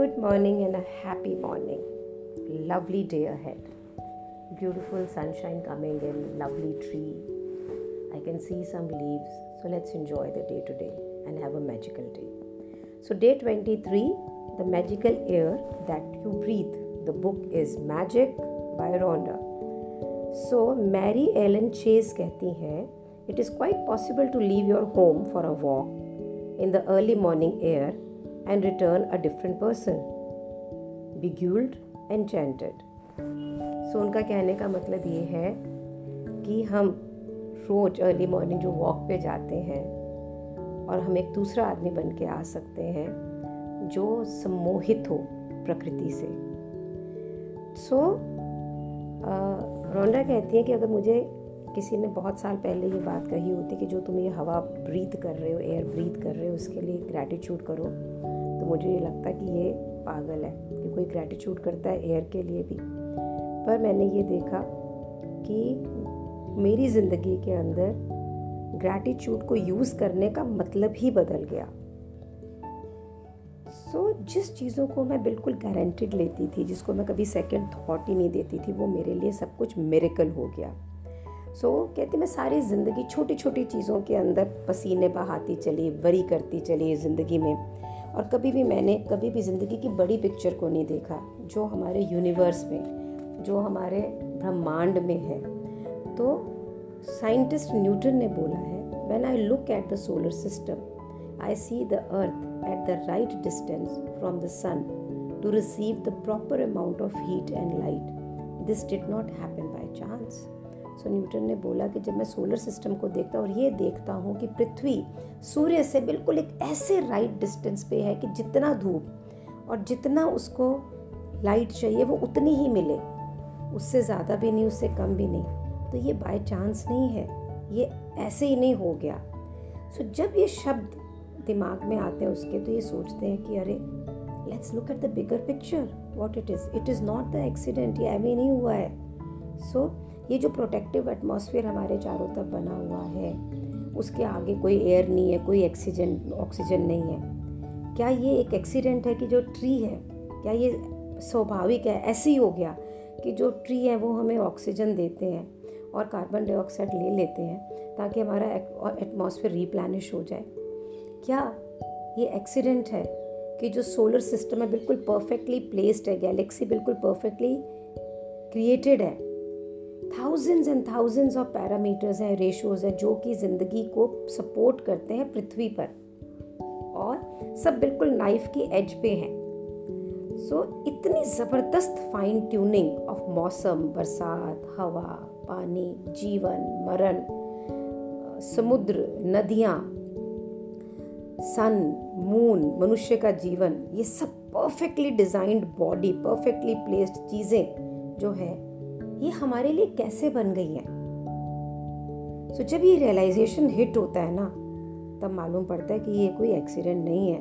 Good morning and a happy morning. Lovely day ahead. Beautiful sunshine coming in, lovely tree. I can see some leaves. So let's enjoy the day today and have a magical day. So, day 23 The Magical Air That You Breathe. The book is Magic by Rhonda. So, Mary Ellen Chase कहती हैं It is quite possible to leave your home for a walk in the early morning air and return a different person, beguiled, enchanted. सो उनका कहने का मतलब ये है कि हम रोज़ अर्ली मॉर्निंग जो वॉक पे जाते हैं और हम एक दूसरा आदमी बन के आ सकते हैं जो सम्मोहित हो प्रकृति से सो so, रोंडा कहती है कि अगर मुझे किसी ने बहुत साल पहले ये बात कही होती कि जो तुम ये हवा ब्रीथ कर रहे हो एयर ब्रीथ कर रहे हो उसके लिए ग्रैटिट्यूड करो। तो मुझे ये लगता है कि ये पागल है कि कोई ग्रैटिट्यूड करता है एयर के लिए भी। पर मैंने ये देखा कि मेरी ज़िंदगी के अंदर ग्रैटिट्यूड को यूज़ करने का मतलब ही बदल गया। सो so, जिस चीज़ों को मैं बिल्कुल गारंटेड लेती थी जिसको मैं कभी सेकंड थॉट ही नहीं देती थी वो मेरे लिए सब कुछ मेरेकल हो गया। सो so, कहती मैं सारी ज़िंदगी छोटी छोटी चीज़ों के अंदर पसीने बहाती चली वरी करती चली ज़िंदगी में। और कभी भी मैंने कभी भी ज़िंदगी की बड़ी पिक्चर को नहीं देखा जो हमारे यूनिवर्स में जो हमारे ब्रह्मांड में है। तो साइंटिस्ट न्यूटन ने बोला है when I look at the solar system I see the earth at the right distance from the sun to receive the proper amount of heat and light this did not happen by chance so Newton ने बोला कि जब मैं solar system को देखता हूँ और ये देखता हूँ कि पृथ्वी सूर्य से बिल्कुल एक ऐसे राइट डिस्टेंस पे है कि जितना धूप और जितना उसको लाइट चाहिए वो उतनी ही मिले उससे ज़्यादा भी नहीं उससे कम भी नहीं। तो ये बाय चांस नहीं है ये ऐसे ही नहीं हो गया। सो so, जब ये शब्द दिमाग में आते हैं उसके तो ये सोचते हैं कि अरे let's look at the bigger picture what it is it is not the accident ये एम नहीं हुआ है। सो so, ये जो प्रोटेक्टिव एटमॉस्फेयर हमारे चारों तरफ़ बना हुआ है, उसके आगे कोई एयर नहीं है, कोई ऑक्सीजन ऑक्सीजन नहीं है। क्या ये एक एक्सीडेंट है कि जो ट्री है? क्या ये स्वाभाविक है? ऐसे ही हो गया कि जो ट्री है वो हमें ऑक्सीजन देते हैं और कार्बन डाइऑक्साइड ले लेते हैं ताकि हमारा एटमॉस्फेयर रिप्लानिश हो जाए। क्या ये एक्सीडेंट है कि जो सोलर सिस्टम है बिल्कुल परफेक्टली प्लेस्ड है गैलेक्सी बिल्कुल परफेक्टली क्रिएटेड है? Thousands and thousands of parameters हैं रेशोज हैं जो कि ज़िंदगी को सपोर्ट करते हैं पृथ्वी पर। और सब बिल्कुल नाइफ की एज पे हैं। सो so, इतनी ज़बरदस्त फाइन ट्यूनिंग ऑफ़ मौसम बरसात हवा पानी जीवन मरण समुद्र नदियाँ सन मून मनुष्य का जीवन ये सब perfectly designed body perfectly placed चीज़ें जो है ये हमारे लिए कैसे बन गई हैं? सो जब ये रियलाइजेशन हिट होता है ना, तब मालूम पड़ता है कि ये कोई एक्सीडेंट नहीं है।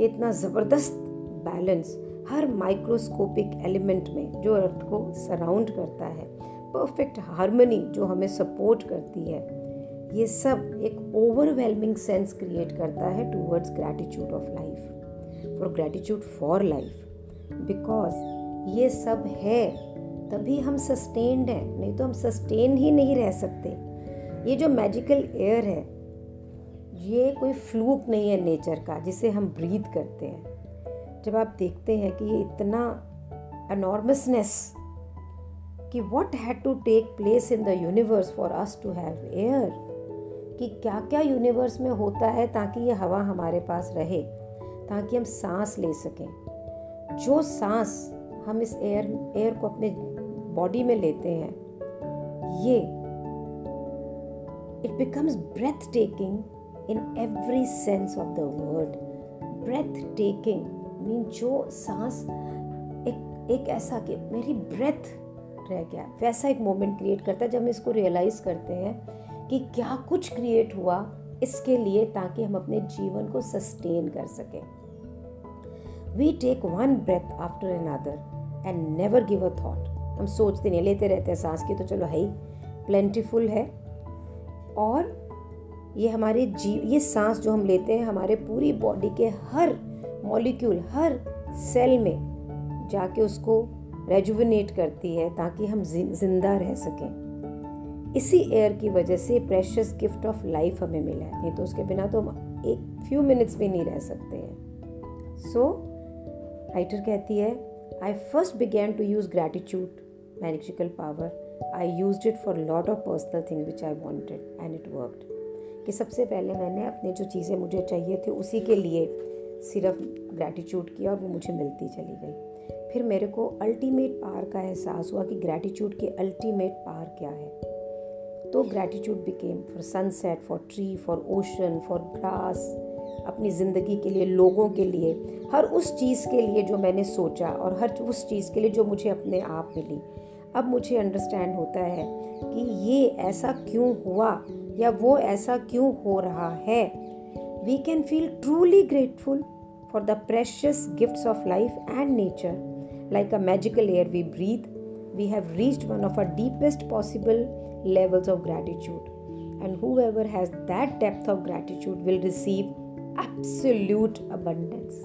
ये इतना ज़बरदस्त बैलेंस हर माइक्रोस्कोपिक एलिमेंट में जो अर्थ को सराउंड करता है परफेक्ट हारमोनी जो हमें सपोर्ट करती है, ये सब एक ओवरवेलमिंग सेंस क्रिएट करता है towards gratitude of life for gratitude for life because ये सब है तभी हम सस्टेन्ड हैं, नहीं तो हम सस्टेन ही नहीं रह सकते। ये जो मैजिकल एयर है, ये कोई फ्लूक नहीं है नेचर का, जिसे हम ब्रीथ करते हैं। जब आप देखते हैं कि ये इतना अनॉर्मसनेस कि what had to take place in the universe for us to have air कि क्या क्या यूनिवर्स में होता है ताकि ये हवा हमारे पास रहे, ताकि हम सांस ले सकें। जो सांस हम इस एयर एयर को अपने बॉडी में लेते हैं, ये it becomes breath taking in every sense of the word breath taking mean जो सांस एक एक ऐसा कि मेरी ब्रेथ रह गया। वैसा एक मोमेंट क्रिएट करता है जब हम इसको रियलाइज़ करते हैं कि क्या कुछ क्रिएट हुआ इसके लिए ताकि हम अपने जीवन को सस्टेन कर सकें। We take one breath after another and never give a thought हम सोचते नहीं लेते रहते हैं सांस की तो चलो है ही। प्लेंटीफुल है। और ये हमारे जीव ये सांस जो हम लेते हैं हमारे पूरी बॉडी के हर मॉलिक्यूल हर सेल में जाके उसको रेजुविनेट करती है ताकि हम ज़िंदा रह सकें। इसी एयर की वजह से प्रेशियस गिफ्ट ऑफ़ लाइफ हमें मिला है। नहीं तो उसके बिना तो हम एक फ्यू मिनट्स भी नहीं रह सकते हैं। सो so, राइटर कहती है I first began to use gratitude magical power I use it for lot of personal thing which I wanted and it worked कि सबसे पहले मैंने अपने जो चीज़ें मुझे चाहिए थी उसी के लिए सिर्फ़ ग्रैटिट्यूड किया और वो मुझे मिलती चली गई। फिर मेरे को अल्टीमेट पार का एहसास हुआ कि ग्रैटिट्यूड के अल्टीमेट पार क्या है। तो gratitude became for sunset for tree for ocean for grass अपनी ज़िंदगी के लिए, लोगों के लिए, हर उस चीज़ के लिए जो मैंने सोचा और हर उस चीज़ के लिए जो मुझे अपने आप मिली। अब मुझे अंडरस्टैंड होता है कि ये ऐसा क्यों हुआ या वो ऐसा क्यों हो रहा है। We can feel truly grateful for the precious gifts of life and nature like a magical air we breathe we have reached one of a deepest possible levels of gratitude. And whoever has that depth of gratitude will receive absolute abundance.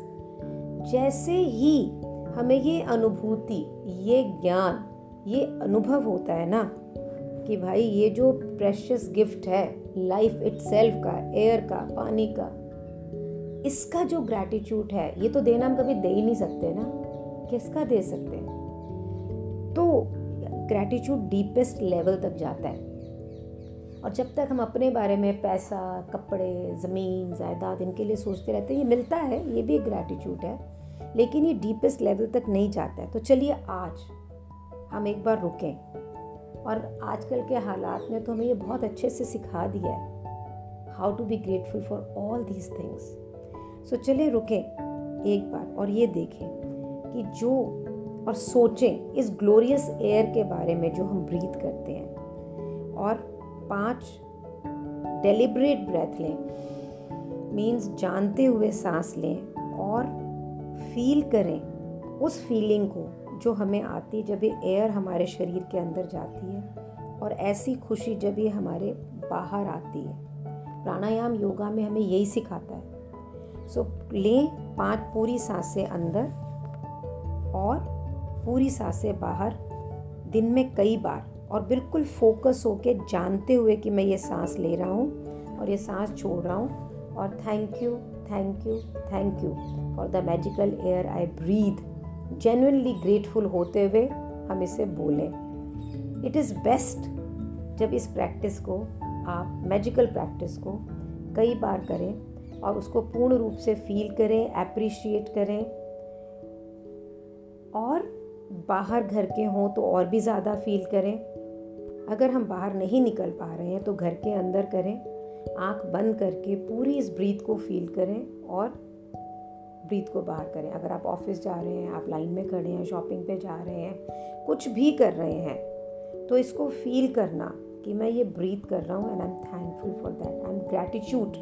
जैसे ही हमें ये अनुभूति, ये ज्ञान ये अनुभव होता है ना कि भाई ये जो प्रेशियस गिफ्ट है लाइफ इट का एयर का, पानी का, इसका जो ग्रैटिट्यूड है, ये तो देना हम कभी दे ही नहीं सकते ना। किसका दे सकते हैं? तो ग्रैटिट्यूड डीपेस्ट लेवल तक जाता है। और जब तक हम अपने बारे में पैसा, कपड़े, ज़मीन, जायदाद, इनके लिए सोचते रहते हैं, ये मिलता है, ये भी एक ग्रैटिट्यूड है, लेकिन ये डीपेस्ट लेवल तक नहीं जाता है। तो चलिए आज हम एक बार रुकें। और आजकल के हालात में तो हमें ये बहुत अच्छे से सिखा दिया है। How to be grateful for all these things so चले, रुकें एक बार और ये देखें कि जो और सोचें इस ग्लोरियस एयर के बारे में जो हम ब्रीथ करते हैं। और पाँच डेलिब्रेट ब्रेथ लें। मीन्स जानते हुए सांस लें और फील करें। उस फीलिंग को जो हमें आती जब ये एयर हमारे शरीर के अंदर जाती है और ऐसी खुशी जब ये हमारे बाहर आती है। प्राणायाम योगा में हमें यही सिखाता है। सो लें पाँच पूरी साँसें अंदर और पूरी साँसें बाहर दिन में कई बार और बिल्कुल फोकस होके जानते हुए कि मैं ये सांस ले रहा हूँ और ये सांस छोड़ रहा हूँ और thank you thank you thank you for the magical air I breathe genuinely grateful होते हुए हम इसे बोलें। इट इज़ बेस्ट जब इस प्रैक्टिस को, आप मैजिकल प्रैक्टिस को कई बार करें और उसको पूर्ण रूप से फील करें अप्रिशिएट करें। और बाहर घर के हों तो और भी ज़्यादा फील करें। अगर हम बाहर नहीं निकल पा रहे हैं तो घर के अंदर करें। आँख बंद करके पूरी इस ब्रीथ को फील करें और ब्रीथ को बाहर करें। अगर आप ऑफ़िस जा रहे हैं, आप लाइन में खड़े हैं, शॉपिंग पे जा रहे हैं, कुछ भी कर रहे हैं तो इसको फील करना कि मैं ये ब्रीथ कर रहा हूँ and I am thankful for that I am gratitude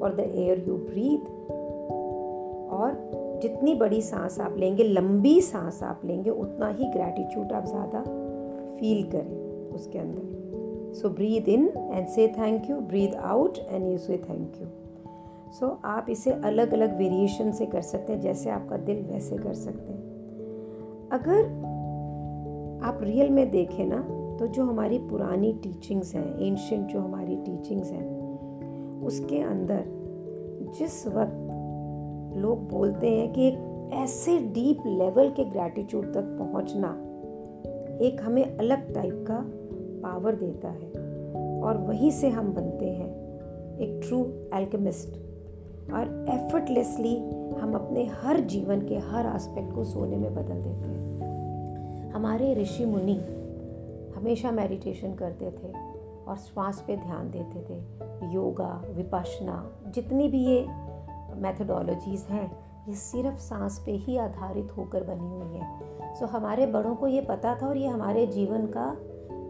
for the air you breathe और जितनी बड़ी सांस आप लेंगे, लंबी सांस आप लेंगे, उतना ही ग्रैटिट्यूड आप ज़्यादा फील करें उसके अंदर। So breathe in and say thank you breathe out and you say thank you so so, आप इसे अलग अलग वेरिएशन से कर सकते हैं जैसे आपका दिल वैसे कर सकते हैं। अगर आप रियल में देखें ना तो जो हमारी पुरानी टीचिंग्स हैं एंशंट जो हमारी टीचिंग्स हैं उसके अंदर जिस वक्त लोग बोलते हैं कि एक ऐसे डीप लेवल के ग्रैटिट्यूड तक पहुँचना एक हमें अलग टाइप का पावर देता है। और वहीं से हम बनते हैं एक ट्रू एल्केमिस्ट और एफर्टलेसली हम अपने हर जीवन के हर एस्पेक्ट को सोने में बदल देते हैं। हमारे ऋषि मुनि हमेशा मेडिटेशन करते थे और श्वास पे ध्यान देते थे। योगा विपाशना जितनी भी ये मैथडोलॉजीज़ हैं, ये सिर्फ़ सांस पे ही आधारित होकर बनी हुई है। सो हमारे बड़ों को ये पता था और ये हमारे जीवन का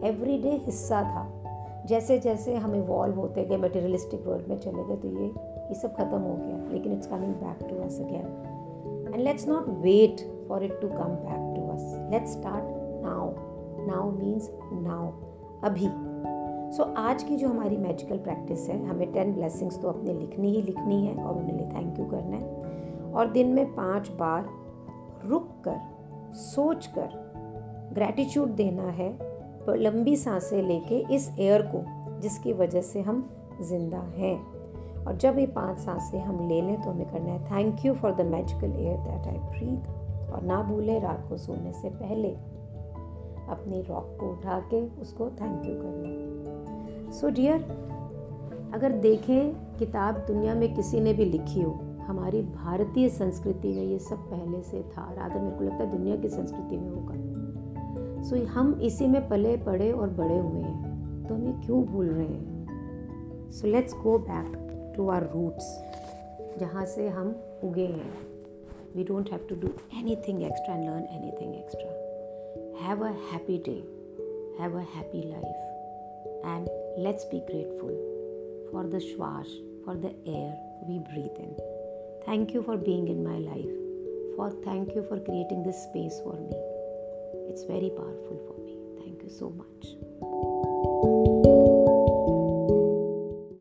एवरीडे हिस्सा था। जैसे जैसे हम इवॉल्व होते गए मटेरियलिस्टिक वर्ल्ड में चले गए तो ये ये सब ख़त्म हो गया लेकिन it's coming back to us again and let's not wait for it to come back to us let's start now now means now अभी. सो so, आज की जो हमारी मैजिकल प्रैक्टिस है हमें टेन ब्लेसिंग्स तो अपने लिखनी ही लिखनी है और उन्हें लिए थैंक यू करना है. और दिन में पाँच बार रुक कर सोच कर ग्रैटिट्यूड देना है लंबी साँसें लेके इस एयर को जिसकी वजह से हम ज़िंदा हैं. और जब ये पाँच साँसें हम ले लें तो हमें करना है thank you for the magical air that I breathe और ना भूलें रात को सोने से पहले अपनी रॉक को उठा के उसको थैंक यू करना। सो डियर अगर देखें किताब दुनिया में किसी ने भी लिखी हो हमारी भारतीय संस्कृति में ये सब पहले से था राधा मेरे को लगता है दुनिया की संस्कृति में होगा। सो so, हम इसी में पले पड़े और बड़े हुए हैं तो हम ये क्यों भूल रहे हैं? So let's go back to our roots जहाँ से हम उगे हैं we don't have to do anything extra and learn anything extra have a happy day have a happy life and let's be grateful for the shwash, for the air we breathe in. Thank you for being in my life. For thank you for creating this space for me. It's very powerful for me. Thank you so much.